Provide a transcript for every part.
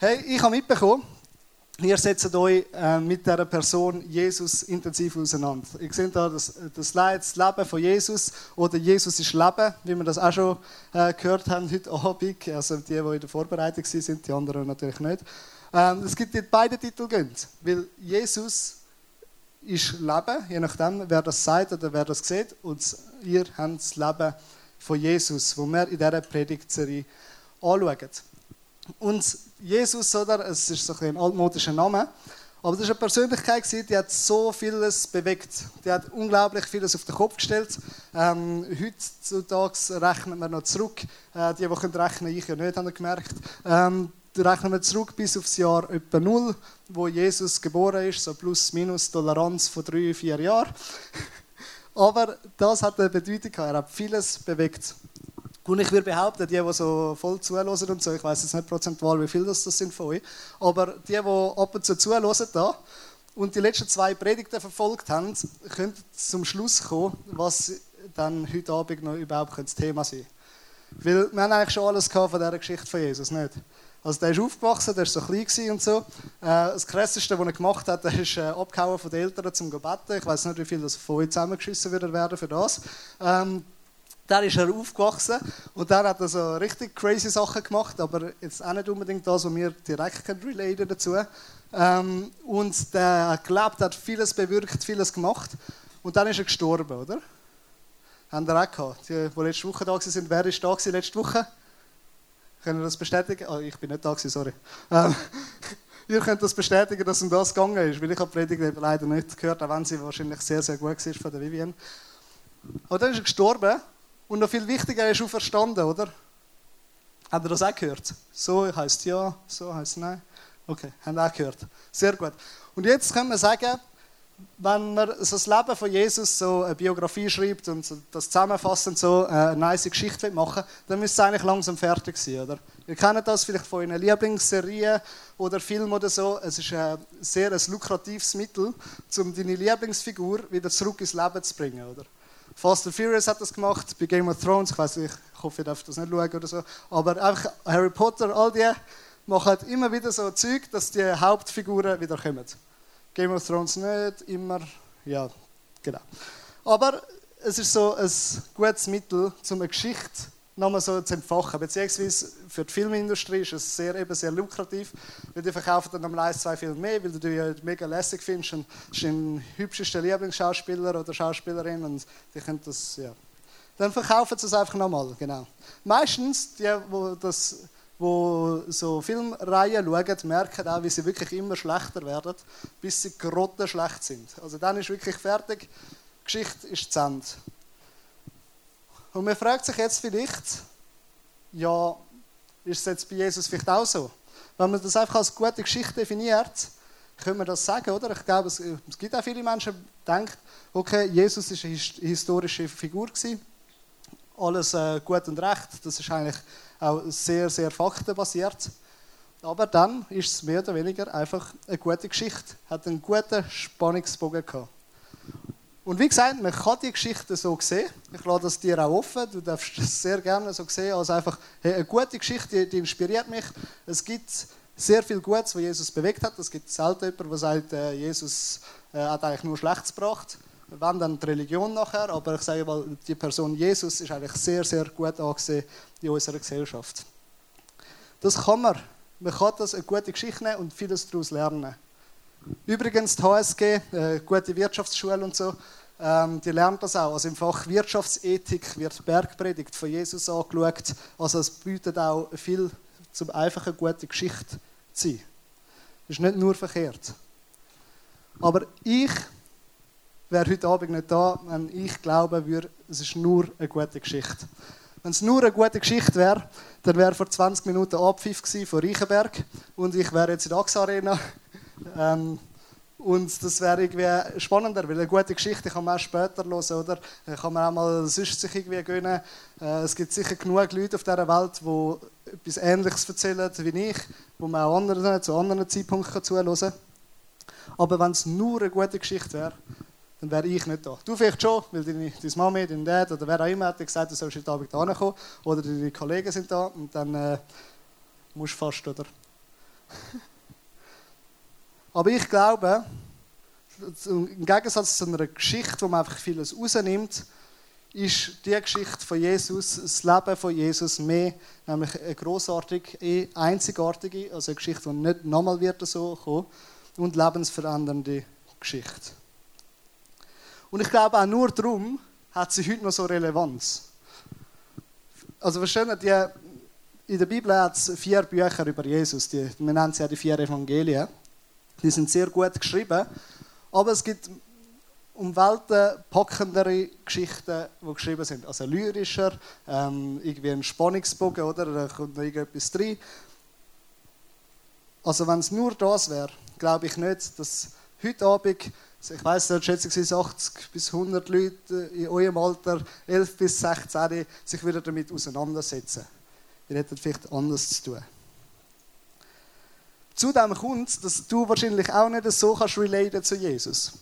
Hey, ich habe mitbekommen, ihr setzt euch äh, mit dieser Person Jesus intensiv auseinander. Ihr seht da das, das Slide, das Leben von Jesus oder Jesus ist Leben, wie wir das auch schon äh, gehört haben heute Abend. Also die, die in der Vorbereitung sind, die anderen natürlich nicht. Ähm, es gibt die beide Titel, weil Jesus ist Leben, je nachdem, wer das sagt oder wer das sieht. Und ihr habt das Leben von Jesus, wo wir in dieser Predigtserie anschauen. Und Jesus, oder, es ist so ein altmodischer Name, aber das war eine Persönlichkeit, die hat so vieles bewegt. Die hat unglaublich vieles auf den Kopf gestellt. Ähm, heutzutage rechnet man noch zurück. Äh, die, die können rechnen, ich ja nicht, haben gemerkt. Ähm, rechnen wir zurück bis aufs Jahr etwa null, wo Jesus geboren ist, so plus minus Toleranz von drei, vier Jahren. Aber das hat eine Bedeutung Er hat vieles bewegt. Und ich würde behaupten, die, die so voll zuhören und so, ich weiß jetzt nicht prozentual, wie viel das, das sind von euch, aber die, die ab und zu zuhören da und die letzten zwei Predigten verfolgt haben, können zum Schluss kommen, was dann heute Abend noch überhaupt das Thema sein Weil wir haben eigentlich schon alles von dieser Geschichte von Jesus, nicht? Also der ist aufgewachsen, der war so klein und so. Äh, das Krasseste, was er gemacht hat, er ist äh, abgehauen von den Eltern zum Gebeten. Ich weiß nicht, wie viel das von euch zusammengeschissen werden für das. Dann ist er aufgewachsen und dann hat er so richtig crazy Sachen gemacht, aber jetzt auch nicht unbedingt das, was wir direkt relaten dazu. Ähm, und der hat hat vieles bewirkt, vieles gemacht und dann ist er gestorben, oder? Haben wir auch gehabt. Die, die letzte Woche da sind, wer ist da letzte Woche? Können wir das bestätigen? Oh, ich bin nicht da sorry. Ähm, ihr könnt das bestätigen, dass um das gegangen ist, weil ich habe die Predigt leider nicht gehört, auch wenn sie wahrscheinlich sehr, sehr gut war von der Vivian. Aber dann ist er gestorben und noch viel wichtiger, er ist auferstanden, oder? Habt ihr das auch gehört? So heißt ja, so heißt nein. Okay, haben auch gehört. Sehr gut. Und jetzt können wir sagen, wenn man so das Leben von Jesus so eine Biografie schreibt und das zusammenfassend so äh, eine nice Geschichte machen dann müsste es eigentlich langsam fertig sein, oder? Ihr kennt das vielleicht von einer Lieblingsserie oder Film oder so. Es ist ein sehr ein lukratives Mittel, um deine Lieblingsfigur wieder zurück ins Leben zu bringen, oder? Fast and Furious hat das gemacht, bei Game of Thrones, ich weiß nicht, ich hoffe, ihr dürft das nicht schauen oder so, aber einfach Harry Potter, all die machen immer wieder so Zeug, dass die Hauptfiguren wieder kommen. Game of Thrones nicht, immer, ja, genau. Aber es ist so ein gutes Mittel, um eine Geschichte nochmal so zu entfachen. Beziehungsweise für die Filmindustrie ist es sehr, eben sehr lukrativ, weil die verkaufen dann am ein, zwei Filme mehr, weil du die mega lässig findest und ist ein hübschester Lieblingsschauspieler oder Schauspielerin und die können das, ja. Dann verkaufen sie es einfach nochmal, genau. Meistens, die, die das wo so Filmreihen schauen, merken auch, wie sie wirklich immer schlechter werden, bis sie grottenschlecht sind. Also dann ist wirklich fertig, die Geschichte ist zu Ende. Und man fragt sich jetzt vielleicht, ja, ist es jetzt bei Jesus vielleicht auch so? Wenn man das einfach als gute Geschichte definiert, können wir das sagen, oder? Ich glaube, es, gibt auch viele Menschen, die denken, okay, Jesus ist eine historische Figur gewesen, alles äh, gut und recht, das ist eigentlich auch sehr, sehr faktenbasiert. Aber dann ist es mehr oder weniger einfach eine gute Geschichte. Hat einen guten Spannungsbogen gehabt. Und wie gesagt, man kann die Geschichte so sehen. Ich lade das dir auch offen. Du darfst es sehr gerne so sehen, als einfach hey, eine gute Geschichte, die, die, inspiriert mich. Es gibt sehr viel Gutes, was Jesus bewegt hat. Es gibt selten jemanden, der sagt, äh, Jesus äh, hat eigentlich nur Schlechtes gebracht. Wenn dann die Religion nachher, aber ich sage mal, die Person Jesus ist eigentlich sehr, sehr gut angesehen in unserer Gesellschaft. Das kann man. Man kann das eine gute Geschichte nehmen und vieles daraus lernen. Übrigens, die HSG, äh, gute Wirtschaftsschule und so, ähm, die lernt das auch. Also im Fach Wirtschaftsethik wird Bergpredigt von Jesus angeschaut. Also es bietet auch viel zum einfachen gute Geschichte zu sein. Das ist nicht nur verkehrt. Aber ich wäre heute Abend nicht da, wenn ich glauben würde, es ist nur eine gute Geschichte. Wenn es nur eine gute Geschichte wäre, dann wäre vor 20 Minuten Abpfiff von Reichenberg und ich wäre jetzt in der AXA Arena. Ähm, und das wäre irgendwie spannender, weil eine gute Geschichte kann man auch später hören, oder? Kann man auch mal sonst sich irgendwie gönnen. Äh, es gibt sicher genug Leute auf dieser Welt, die etwas Ähnliches erzählen wie ich, wo man auch anderen, zu anderen Zeitpunkten zuhören kann. Aber wenn es nur eine gute Geschichte wäre, dann wäre ich nicht da. Du vielleicht schon, weil deine, deine Mami, dein Dad oder wer auch immer hat gesagt, du sollst heute Abend da kommen. Oder deine Kollegen sind da und dann äh, musst du fast, oder? Aber ich glaube, im Gegensatz zu einer Geschichte, wo man einfach vieles rausnimmt, ist die Geschichte von Jesus, das Leben von Jesus mehr, nämlich eine großartige, eh einzigartige, also eine Geschichte, die nicht nochmal wird so kommen und lebensverändernde Geschichte. Und ich glaube auch nur darum hat sie heute noch so Relevanz. Also verstehen die, in der Bibel hat es vier Bücher über Jesus, die, wir nennen sie ja die vier Evangelien. Die sind sehr gut geschrieben, aber es gibt um Welten packendere Geschichten, die geschrieben sind. Also lyrischer, ähm, irgendwie ein Spannungsbogen, oder? Da kommt noch irgendetwas drin. Also wenn es nur das wäre, glaube ich nicht, dass heute Abend, ich weiß nicht, schätze ich 80 bis 100 Leute in eurem Alter, 11 bis 16, sich wieder damit auseinandersetzen. Ihr hättet vielleicht anders zu tun. Zudem kommt, dass du wahrscheinlich auch nicht so kannst relaten zu Jesus.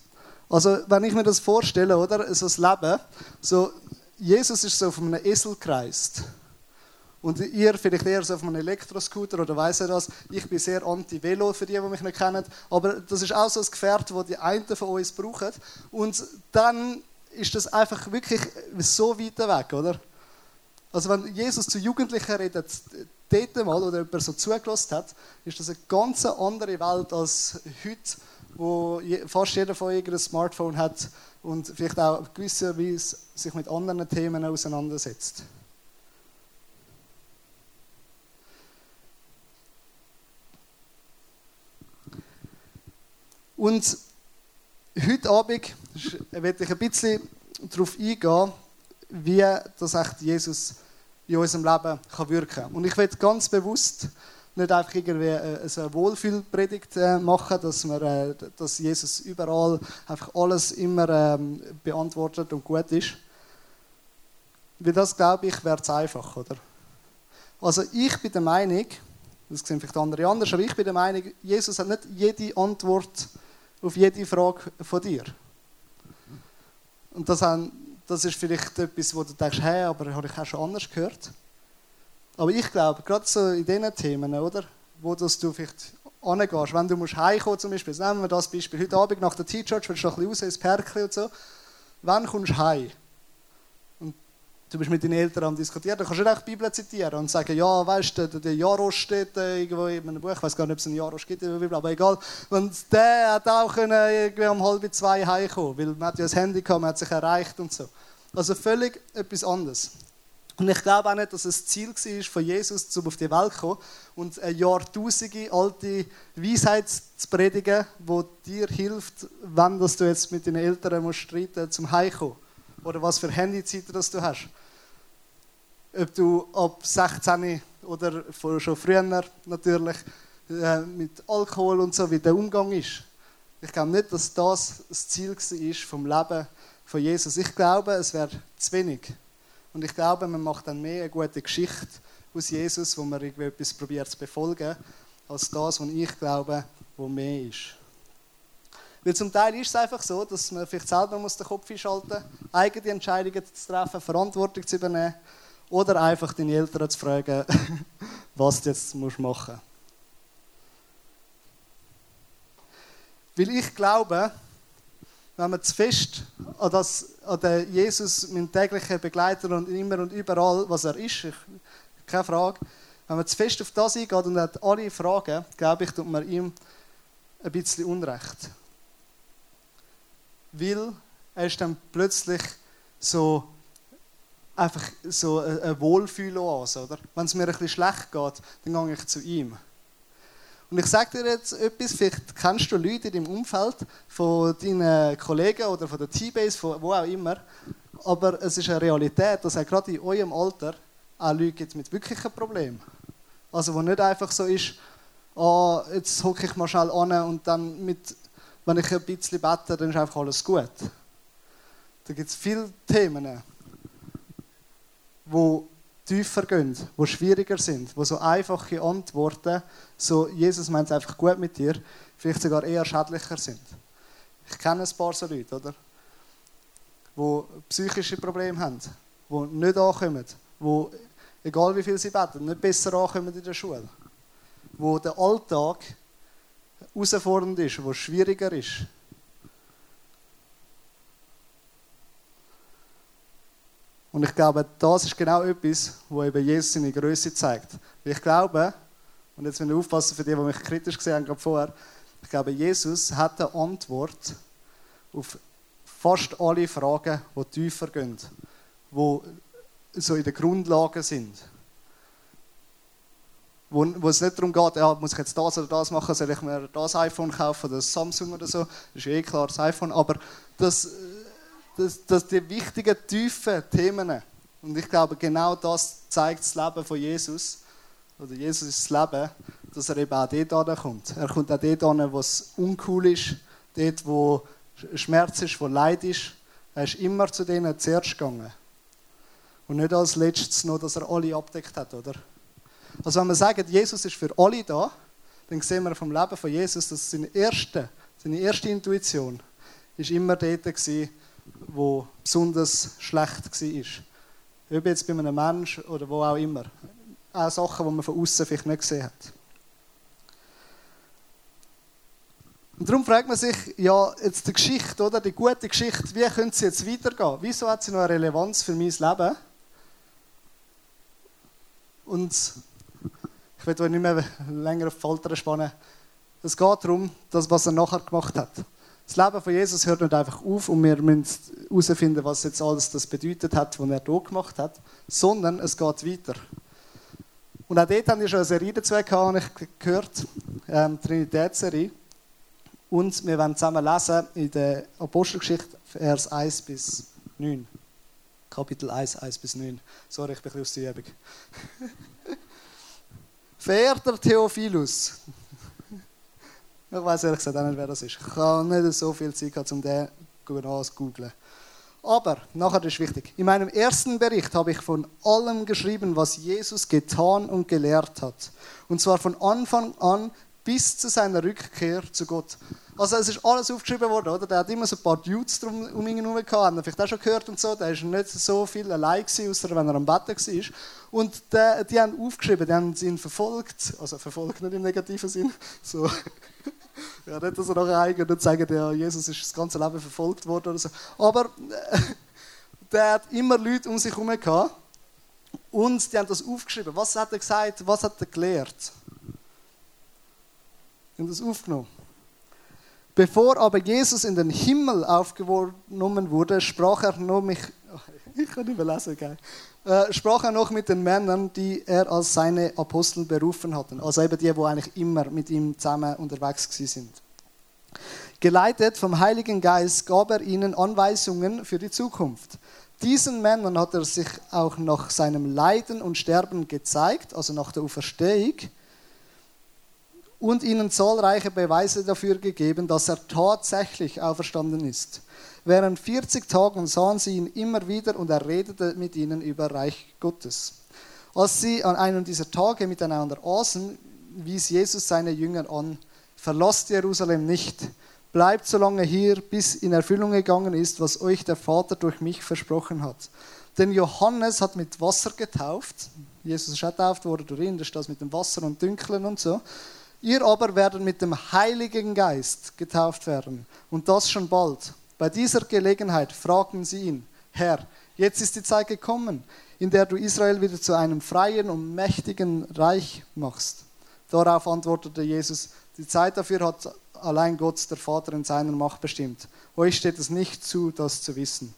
Also, wenn ich mir das vorstelle, oder, so das Leben, so, Jesus ist so auf einem Esel gereist. Und ihr vielleicht eher so auf einem Elektroscooter oder weiss ihr das. Ich bin sehr anti-Velo für die, die mich nicht kennen. Aber das ist auch so ein Gefährt, das die einen von uns brauchen. Und dann ist das einfach wirklich so weit weg, oder? Also wenn Jesus zu Jugendlichen redet, dort mal, oder jemand so zugelassen hat, ist das eine ganz andere Welt als heute, wo fast jeder von euch ein Smartphone hat und vielleicht auch gewisserweise sich mit anderen Themen auseinandersetzt. Und heute Abend werde ich ein bisschen darauf eingehen, wie das echt Jesus in unserem Leben kann wirken kann. Und ich werde ganz bewusst nicht einfach irgendwie äh, eine Wohlfühlpredigt äh, machen, dass, wir, äh, dass Jesus überall einfach alles immer ähm, beantwortet und gut ist. Weil das, glaube ich, wäre zu einfach, oder? Also ich bin der Meinung, das sehen vielleicht andere anders, aber ich bin der Meinung, Jesus hat nicht jede Antwort auf jede Frage von dir. Und das, das ist vielleicht etwas, wo du denkst, hey, aber habe ich auch schon anders gehört. Aber ich glaube, gerade so in diesen Themen, oder, wo du vielleicht angehst, wenn du musst heimkommen zum Beispiel, nehmen wir das Beispiel, heute Abend nach der T-Church willst du noch ein bisschen raus ins Perkli und so, wann kommst du heim? Du bist mit deinen Eltern am diskutieren, dann kannst du nicht die Bibel zitieren und sagen, ja, weißt du, der Jaros steht irgendwo in einem Buch, ich weiß gar nicht, ob es einen Jaros gibt in der Bibel, aber egal. Und der hat auch können irgendwie um halb zwei heimkommen, weil man hat ja das Handy gehabt, man hat sich erreicht und so. Also völlig etwas anderes. Und ich glaube auch nicht, dass es das Ziel war von Jesus, um auf die Welt zu kommen und eine jahrtausende alte Weisheit zu predigen, die dir hilft, wenn du jetzt mit deinen Eltern musst streiten zum Heimkommen. Oder was für Handyzeiten du hast. Ob du ab 16 oder schon früher natürlich äh, mit Alkohol und so, wie der Umgang ist. Ich glaube nicht, dass das das Ziel war vom Leben von Jesus. Ich glaube, es wäre zu wenig. Und ich glaube, man macht dann mehr eine gute Geschichte aus Jesus, wo man irgendwie etwas probiert zu befolgen, als das, was ich glaube, wo mehr ist. Weil zum Teil ist es einfach so, dass man vielleicht selber den Kopf einschalten muss, eigene Entscheidungen zu treffen, Verantwortung zu übernehmen oder einfach deine Eltern zu fragen, was du jetzt machen musst. Weil ich glaube, wenn man zu fest an, das, an den Jesus, meinen täglichen Begleiter und immer und überall, was er ist, ich, keine Frage, wenn man zu fest auf das eingeht und hat alle Fragen, glaube ich, tut man ihm ein bisschen Unrecht. Weil er ist dann plötzlich so einfach so ein Wohlfühloase, oder? Wenn es mir ein bisschen schlecht geht, dann gehe ich zu ihm. Und ich sage dir jetzt etwas, vielleicht kennst du Leute in deinem Umfeld, von deinen Kollegen oder von der T-Base, von wo auch immer, aber es ist eine Realität, dass auch gerade in eurem Alter auch Leute gibt mit wirklichen Problemen. Also wo nicht einfach so ist, oh, jetzt hocke ich mal schnell an und dann mit, wenn ich ein bisschen bete, dann ist einfach alles gut. Da gibt es viele Themen, wo tiefer gehen, wo schwieriger sind, wo so einfache Antworten, so Jesus meint es einfach gut mit dir, vielleicht sogar eher schädlicher sind. Ich kenne ein paar so Leute, oder? Wo psychische Probleme haben, wo nicht ankommen, wo, egal wie viel sie beten, nicht besser ankommen in der Schule. wo der Alltag herausfordernd ist, wo schwieriger ist. Und ich glaube, das ist genau etwas, wo eben Jesus seine Größe zeigt. Ich glaube, und jetzt müssen wir aufpassen für die, die mich kritisch gesehen haben, vorher, ich glaube, Jesus hat eine Antwort auf fast alle Fragen, die tiefer gehen, die so in den Grundlagen sind. Wo, wo es nicht darum geht, ja, muss ich jetzt das oder das machen, soll ich mir das iPhone kaufen oder das Samsung oder so, das ist eh klar das iPhone, aber das, das, das die wichtigen, tiefen Themen, und ich glaube, genau das zeigt das Leben von Jesus, oder Jesus ist das Leben, dass er eben auch dort kommt. Er kommt auch dort wo es uncool ist, dort, wo Schmerz ist, wo Leid ist. Er ist immer zu denen zuerst gegangen. Und nicht als letztes noch, dass er alle abdeckt hat, oder? Also wenn wir sagen, Jesus ist für alle da, dann sehen wir vom Leben von Jesus, dass seine erste, seine erste Intuition ist immer dort war, wo besonders schlecht war. Ob jetzt bei einem Menschen oder wo auch immer. Auch Sachen, die man von außen vielleicht nicht gesehen hat. Und darum fragt man sich, ja, jetzt die Geschichte, oder? Die gute Geschichte, wie könnte sie jetzt weitergehen? Wieso hat sie noch eine Relevanz für mein Leben? Und ich will euch nicht mehr länger auf die Folter spannen. Es geht darum, das, was er nachher gemacht hat. Das Leben von Jesus hört nicht einfach auf und wir müssen herausfinden, was jetzt alles das bedeutet hat, was er hier gemacht hat, sondern es geht weiter. Und auch dort haben wir schon eine Serie dazu gehabt, ich gehört, ähm, Trinitätsserie. Und wir werden zusammen lesen in der Apostelgeschichte, Vers 1 bis 9. Kapitel 1, 1 bis 9. Sorry, ich bin ein bisschen aus der Übung. Verehrter Theophilus. Ich weiß ehrlich gesagt auch nicht, wer das ist. Ich habe nicht so viel Zeit gehabt, um den genau zu googeln. Aber, nachher ist wichtig. In meinem ersten Bericht habe ich von allem geschrieben, was Jesus getan und gelehrt hat. Und zwar von Anfang an bis zu seiner Rückkehr zu Gott. Also es ist alles aufgeschrieben worden, oder? Der hat immer so ein paar Dudes drum, um ihn herum gehabt, haben vielleicht auch schon gehört und so. Der ist nicht so viel allein gewesen, außer wenn er am Betten war. Und der, die haben aufgeschrieben, die haben ihn verfolgt, also verfolgt nicht im negativen Sinn, so. ja, nicht, dass er nachher heimgeht und sagt, ja, Jesus ist das ganze Leben verfolgt worden oder so. Aber äh, der hat immer Leute um sich herum gehabt und die haben das aufgeschrieben. Was hat er gesagt, was hat er gelehrt? haben das aufgenommen. Bevor aber Jesus in den Himmel aufgenommen wurde, sprach er noch mich, ich kann nicht mehr lesen, geil. Äh, sprach er noch mit den Männern, die er als seine Apostel berufen hatten. Also eben die, die eigentlich immer mit ihm zusammen unterwegs sind. Geleitet vom Heiligen Geist gab er ihnen Anweisungen für die Zukunft. Diesen Männern hat er sich auch nach seinem Leiden und Sterben gezeigt, also nach der Auferstehung und ihnen zahlreiche Beweise dafür gegeben, dass er tatsächlich auferstanden ist. Während 40 Tagen sahen sie ihn immer wieder und er redete mit ihnen über Reich Gottes. Als sie an einem dieser Tage miteinander aßen, wies Jesus seine Jünger an, verlasst Jerusalem nicht, bleibt so lange hier, bis in Erfüllung gegangen ist, was euch der Vater durch mich versprochen hat. Denn Johannes hat mit Wasser getauft, Jesus ist getauft worden durch ihn, das ist das mit dem Wasser und Dünkeln und so. Ihr aber werdet mit dem Heiligen Geist getauft werden. Und das schon bald. Bei dieser Gelegenheit fragten sie ihn, Herr, jetzt ist die Zeit gekommen, in der du Israel wieder zu einem freien und mächtigen Reich machst. Darauf antwortete Jesus, die Zeit dafür hat allein Gott, der Vater, in seiner Macht bestimmt. Euch steht es nicht zu, das zu wissen.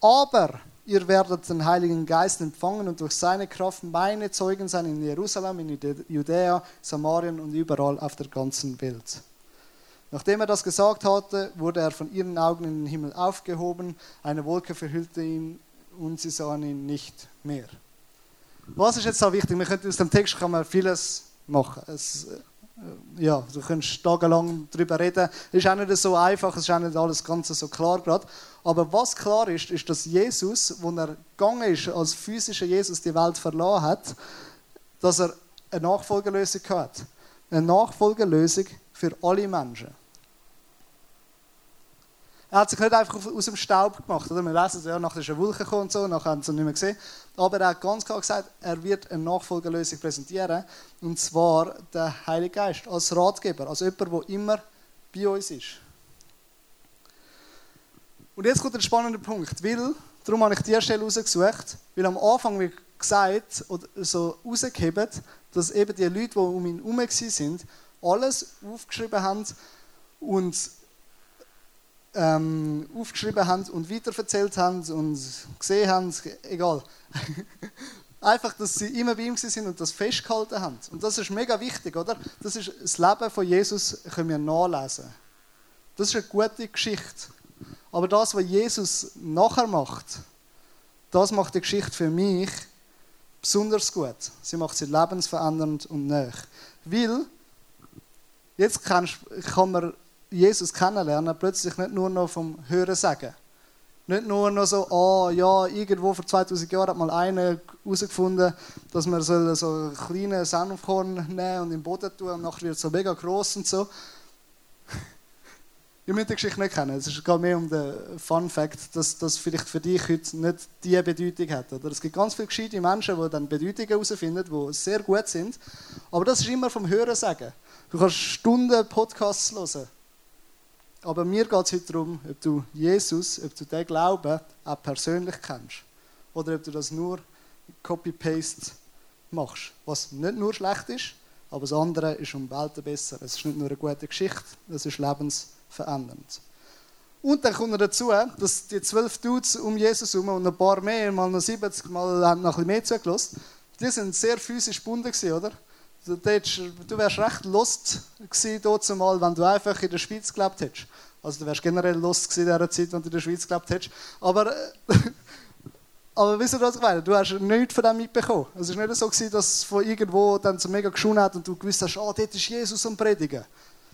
Aber ihr werdet den Heiligen Geist empfangen und durch seine Kraft meine Zeugen sein in Jerusalem, in Judäa, Samarien und überall auf der ganzen Welt. Nachdem er das gesagt hatte, wurde er von ihren Augen in den Himmel aufgehoben, eine Wolke verhüllte ihn und sie sahen ihn nicht mehr. Was ist jetzt so wichtig? Wir können aus dem Text kann man vieles machen. Es, äh, ja, du kannst tagelang darüber reden. Es ist auch nicht so einfach, es ist auch nicht alles ganz so klar gerade. Aber was klar ist, ist, dass Jesus, wo er gegangen ist, als physischer Jesus die Welt verloren hat, dass er eine Nachfolgelösung hat. Eine Nachfolgelösung für alle Menschen. Er hat sich nicht einfach aus dem Staub gemacht. Oder? Wir lesen, ja, nachher ist eine Wolke gekommen und so, nachher haben sie ihn nicht mehr gesehen. Aber er hat ganz klar gesagt, er wird eine Nachfolgerlösung präsentieren. Und zwar der Heilige Geist als Ratgeber, als jemand, der immer bei uns ist. Und jetzt kommt ein spannender Punkt, weil, darum habe ich diese Stelle rausgesucht, weil am Anfang wird gesagt, oder so rausgehebt, dass eben die Leute, die um ihn herum sind, alles aufgeschrieben haben und ähm, aufgeschrieben haben und weiterverzählt haben und gesehen haben, egal. Einfach, dass sie immer bei ihm sind und das festgehalten haben. Und das ist mega wichtig, oder? Das ist das Leben von Jesus, können wir nachlesen. Das ist eine gute Geschichte. Aber das, was Jesus nachher macht, das macht die Geschichte für mich besonders gut. Sie macht sie lebensverändernd und nöch. Weil, jetzt kann, kann man Jesus kennenlernen, plötzlich nicht nur noch vom Hören sagen. Nicht nur noch so, oh ja, irgendwo vor 2000 Jahren hat mal einer herausgefunden, dass man so einen kleinen Senfkorn nehmen und im Boden tun und nachher wird es so mega groß und so. Ihr müsst die Geschichte nicht kennen. Es geht mehr um den Fun Fact, dass das vielleicht für dich heute nicht diese Bedeutung hat. Oder es gibt ganz viele gescheite Menschen, die dann Bedeutungen herausfinden, die sehr gut sind. Aber das ist immer vom Hören sagen. Du kannst Stunden Podcasts hören. Aber mir geht es heute darum, ob du Jesus, ob du den Glauben auch persönlich kennst. Oder ob du das nur Copy-Paste machst. Was nicht nur schlecht ist, aber das andere ist um Welten besser. Es ist nicht nur eine gute Geschichte, es ist lebensverändernd verändernd. Und dann kommt noch dazu, dass die zwölf Dudes um Jesus herum und ein paar mehr, mal noch 70 Mal haben noch ein bisschen mehr zugelassen, die sind sehr physisch gebunden oder? Du wärst recht lost gewesen wenn du einfach in der Schweiz gelebt hättest. Also du wärst generell lost gewesen in dieser Zeit, wenn du in der Schweiz gelebt hättest. Aber, aber wisst ihr, was ich meine? Du hast nichts von dem mitbekommen. Es war nicht so, gewesen, dass es von irgendwo dann so mega geschaut hat und du gewusst hast, oh, dort ist Jesus am Predigen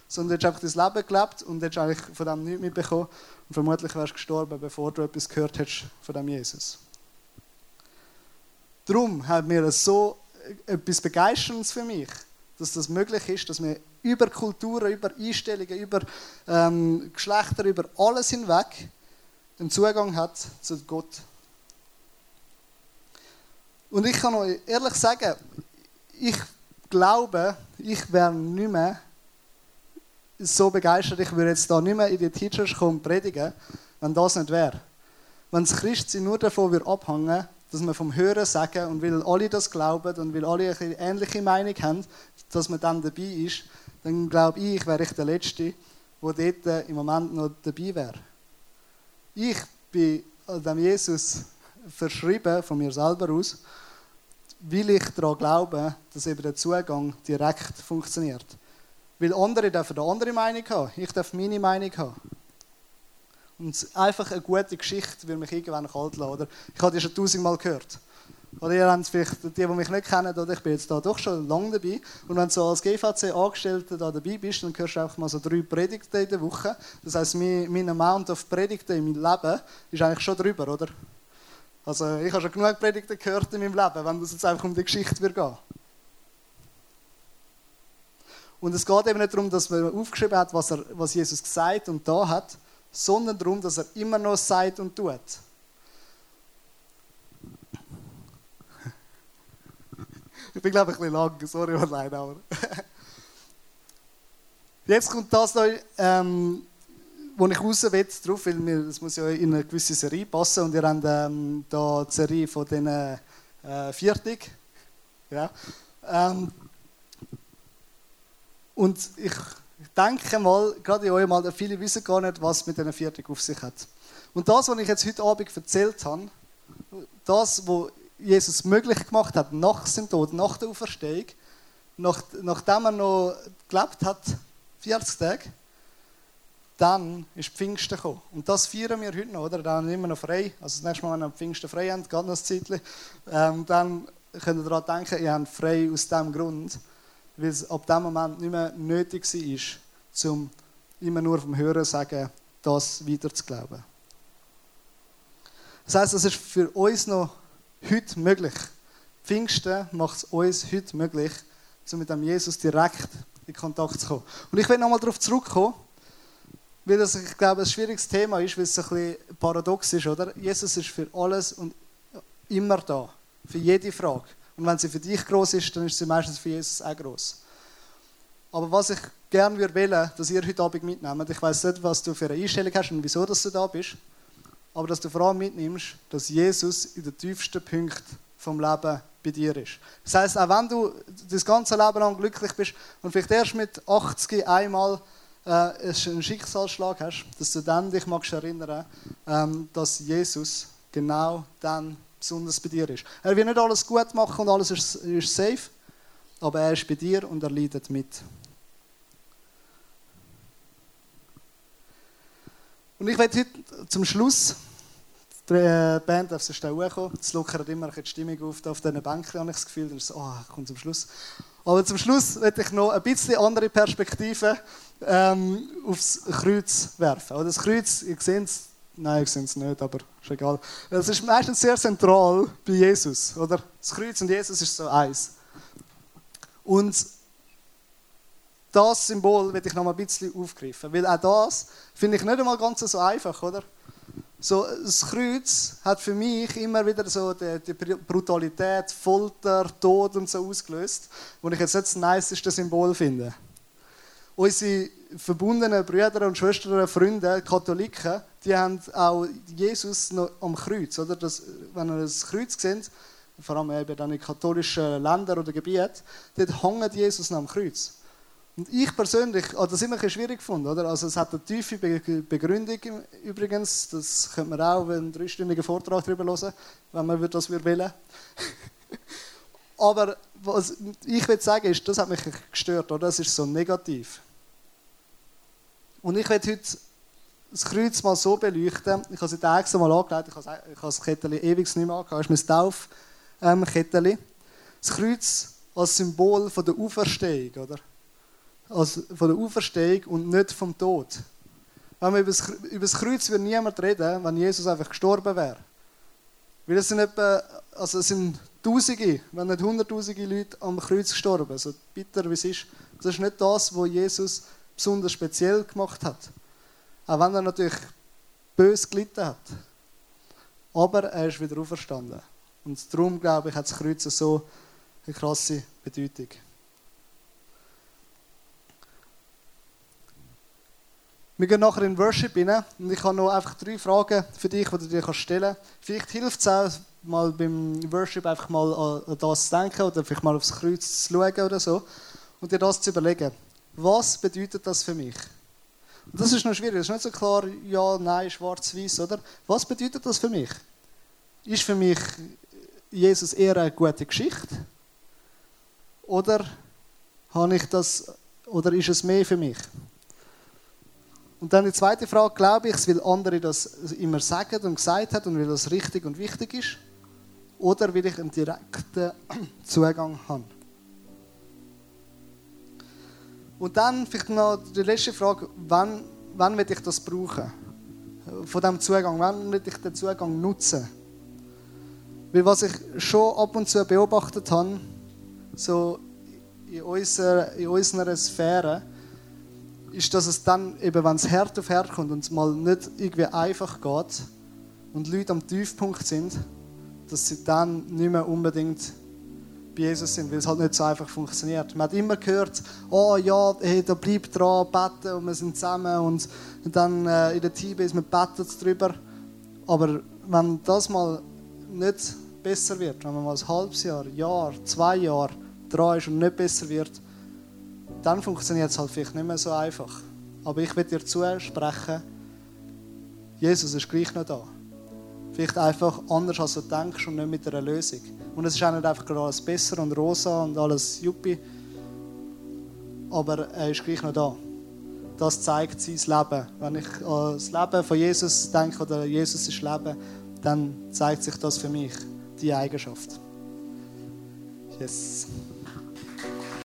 sondern du hast einfach dein Leben gelebt und hast eigentlich von dem nichts mitbekommen. Und vermutlich wärst du gestorben, bevor du etwas gehört hättest von dem Jesus. Darum hat mir so etwas Begeisterndes für mich, dass das möglich ist, dass wir über Kulturen, über Einstellungen, über ähm, Geschlechter, über alles hinweg einen Zugang hat zu Gott. Und ich kann euch ehrlich sagen, ich glaube, ich wäre nicht mehr so begeistert, ich würde jetzt da nicht mehr in die Teachers kommen predigen, wenn das nicht wäre. Wenn das Christsein nur davon würde abhängen, dass wir vom Hören sagen und weil alle das glauben und weil alle eine ähnliche Meinung haben, dass man dann dabei ist, dann glaube ich, wäre ich der Letzte, der dort im Moment noch dabei wäre. Ich bin dem Jesus verschrieben, von mir selber aus, weil ich daran glaube, dass eben der Zugang direkt funktioniert. Weil andere dürfen eine andere Meinung haben. Ich darf meine Meinung haben. Und einfach eine gute Geschichte will mich irgendwann kalt lassen. Oder? Ich habe die schon tausendmal gehört. Oder ihr habt vielleicht, die, die mich nicht kennen, oder ich bin jetzt da doch schon lange dabei. Und wenn du so als GVC-Angestellter da dabei bist, dann hörst du einfach mal so drei Predigten in der Woche. Das heisst, mein, mein Amount of Predigten in meinem Leben ist eigentlich schon drüber, oder? Also ich habe schon genug Predigten gehört in meinem Leben, wenn es jetzt einfach um die Geschichte wird gehen. Und es geht eben nicht darum, dass man aufgeschrieben hat, was, er, was Jesus gesagt und da hat, sondern darum, dass er immer noch sagt und tut. Ich bin, glaube ich, ein bisschen lang, sorry, allein, aber. Jetzt kommt das noch, ähm, wo ich raus will, drauf, weil wir, das muss ja in eine gewisse Serie passen und ihr habt ähm, da die Serie von den äh, Viertig. Ja. Ähm, und ich denke mal, gerade in eurem Alter, viele wissen gar nicht, was mit diesen Viertig auf sich hat. Und das, was ich jetzt heute Abend erzählt habe, das, was Jesus möglich gemacht hat, nach seinem Tod, nach der Auferstehung, nach, nachdem er noch gelebt hat, 40 Tage, dann ist Pfingsten gekommen. Und das feiern wir heute noch, oder? Dann immer noch frei. Also das nächste Mal, wenn wir Pfingsten frei geht noch ein ähm, dann könnt ihr daran denken, ihr habt frei aus diesem Grund weil es ab dem Moment nicht mehr nötig war, um immer nur vom Hören sagen, das weiter zu glauben. Das heißt, es ist für uns noch heute möglich. Pfingsten macht es uns heute möglich, um mit dem Jesus direkt in Kontakt zu kommen. Und ich will nochmal darauf zurückkommen, weil das, ich glaube, ein schwieriges Thema ist, weil es ein bisschen paradox ist, oder? Jesus ist für alles und immer da, für jede Frage. Und wenn sie für dich groß ist, dann ist sie meistens für Jesus auch groß. Aber was ich gerne würde wählen, dass ihr heute Abend mitnehmt, ich weiß nicht, was du für eine Einstellung hast und wieso dass du da bist, aber dass du vor allem mitnimmst, dass Jesus in den tiefsten Punkten vom Leben bei dir ist. Das heißt, auch wenn du das ganze Leben lang glücklich bist und vielleicht erst mit 80 einmal äh, einen Schicksalsschlag hast, dass du dann dich magst erinnern, ähm, dass Jesus genau dann besonders bei dir ist. Er will nicht alles gut machen und alles ist, ist safe, aber er ist bei dir und er leidet mit. Und ich werde heute zum Schluss, die äh, Band darf sich schnell hochkommen, es lockert immer die Stimmung auf, auf diesen Bänken, habe ich das Gefühl, dann ist es, oh, zum Schluss. Aber zum Schluss werde ich noch ein bisschen andere Perspektive ähm, aufs Kreuz werfen. das Kreuz, ihr seht es, nein, seht es nicht, aber ist egal. Es ist meistens sehr zentral bei Jesus, oder? Das Kreuz und Jesus ist so eins. Und das Symbol werde ich noch mal ein bisschen aufgreifen, weil auch das finde ich nicht einmal ganz so einfach, oder? So, das Kreuz hat für mich immer wieder so die, die Brutalität, Folter, Tod und so ausgelöst, wo ich jetzt nicht das niceste Symbol finde. Unsere verbundenen Brüder und Schwestern, Freunde, Katholiken, die haben auch Jesus noch am Kreuz. Oder? Das, wenn ihr das Kreuz seht, vor allem eben in katholischen Ländern oder Gebieten, dort hängt Jesus noch am Kreuz. Und ich persönlich habe das immer ein schwierig gefunden. Oder? Also es hat eine tiefe Begründung übrigens. Das könnte man auch einen dreistündigen Vortrag darüber hören, wenn man das will. Aber was ich will sagen ist, das hat mich gestört. Oder? Das ist so negativ. Und ich werde heute das Kreuz mal so beleuchten. Ich habe es extra mal angelegt. Ich habe das Kettchen ewig nicht mehr angehabt. Das ist mein Taufkettchen. Ähm, das Kreuz als Symbol von der Auferstehung. Oder? als von der Auferstehung und nicht vom Tod. Wenn wir über das, über das Kreuz würde niemand reden, wenn Jesus einfach gestorben wäre. Weil es sind etwa, also es sind Tausende, wenn nicht Hunderttausende Leute am Kreuz gestorben. So bitter wie es ist. Das ist nicht das, was Jesus besonders speziell gemacht hat. Auch wenn er natürlich bös gelitten hat. Aber er ist wieder auferstanden. Und darum, glaube ich, hat das Kreuz so eine krasse Bedeutung. Wir gehen nachher in Worship rein und ich habe noch einfach drei Fragen für dich, die du dir stellen kannst. Vielleicht hilft es auch, mal beim Worship einfach mal an das zu denken oder vielleicht mal aufs Kreuz zu schauen oder so und dir das zu überlegen. Was bedeutet das für mich? Das ist noch schwierig, das ist nicht so klar, ja, nein, schwarz-weiß, oder? Was bedeutet das für mich? Ist für mich Jesus eher eine gute Geschichte? Oder habe ich das, oder ist es mehr für mich? Und dann die zweite Frage, glaube ich, weil andere das immer sagen und gesagt haben und weil das richtig und wichtig ist? Oder will ich einen direkten Zugang haben? Und dann vielleicht noch die letzte Frage, wann, wann will ich das brauchen? Von diesem Zugang, wann will ich den Zugang nutzen? Weil was ich schon ab und zu beobachtet habe, so in unserer, in unserer Sphäre, ist, dass es dann, eben, wenn es Herd auf Herd kommt und es mal nicht irgendwie einfach geht und Leute am Tiefpunkt sind, dass sie dann nicht mehr unbedingt bei Jesus sind, weil es halt nicht so einfach funktioniert. Man hat immer gehört, oh ja, hey, da bleibt dran, beten und wir sind zusammen und dann äh, in der Teambase, man betet drüber. Aber wenn das mal nicht besser wird, wenn man mal ein halbes Jahr, Jahr, zwei Jahre dran ist und nicht besser wird, dann funktioniert es halt vielleicht nicht mehr so einfach. Aber ich will dir zusprechen, Jesus ist gleich noch da. Vielleicht einfach anders, als du denkst und nicht mit einer Lösung. Und es ist auch nicht einfach alles besser und rosa und alles juppie. Aber er ist gleich noch da. Das zeigt sein Leben. Wenn ich an das Leben von Jesus denke oder Jesus ist Leben, dann zeigt sich das für mich, die Eigenschaft. Yes.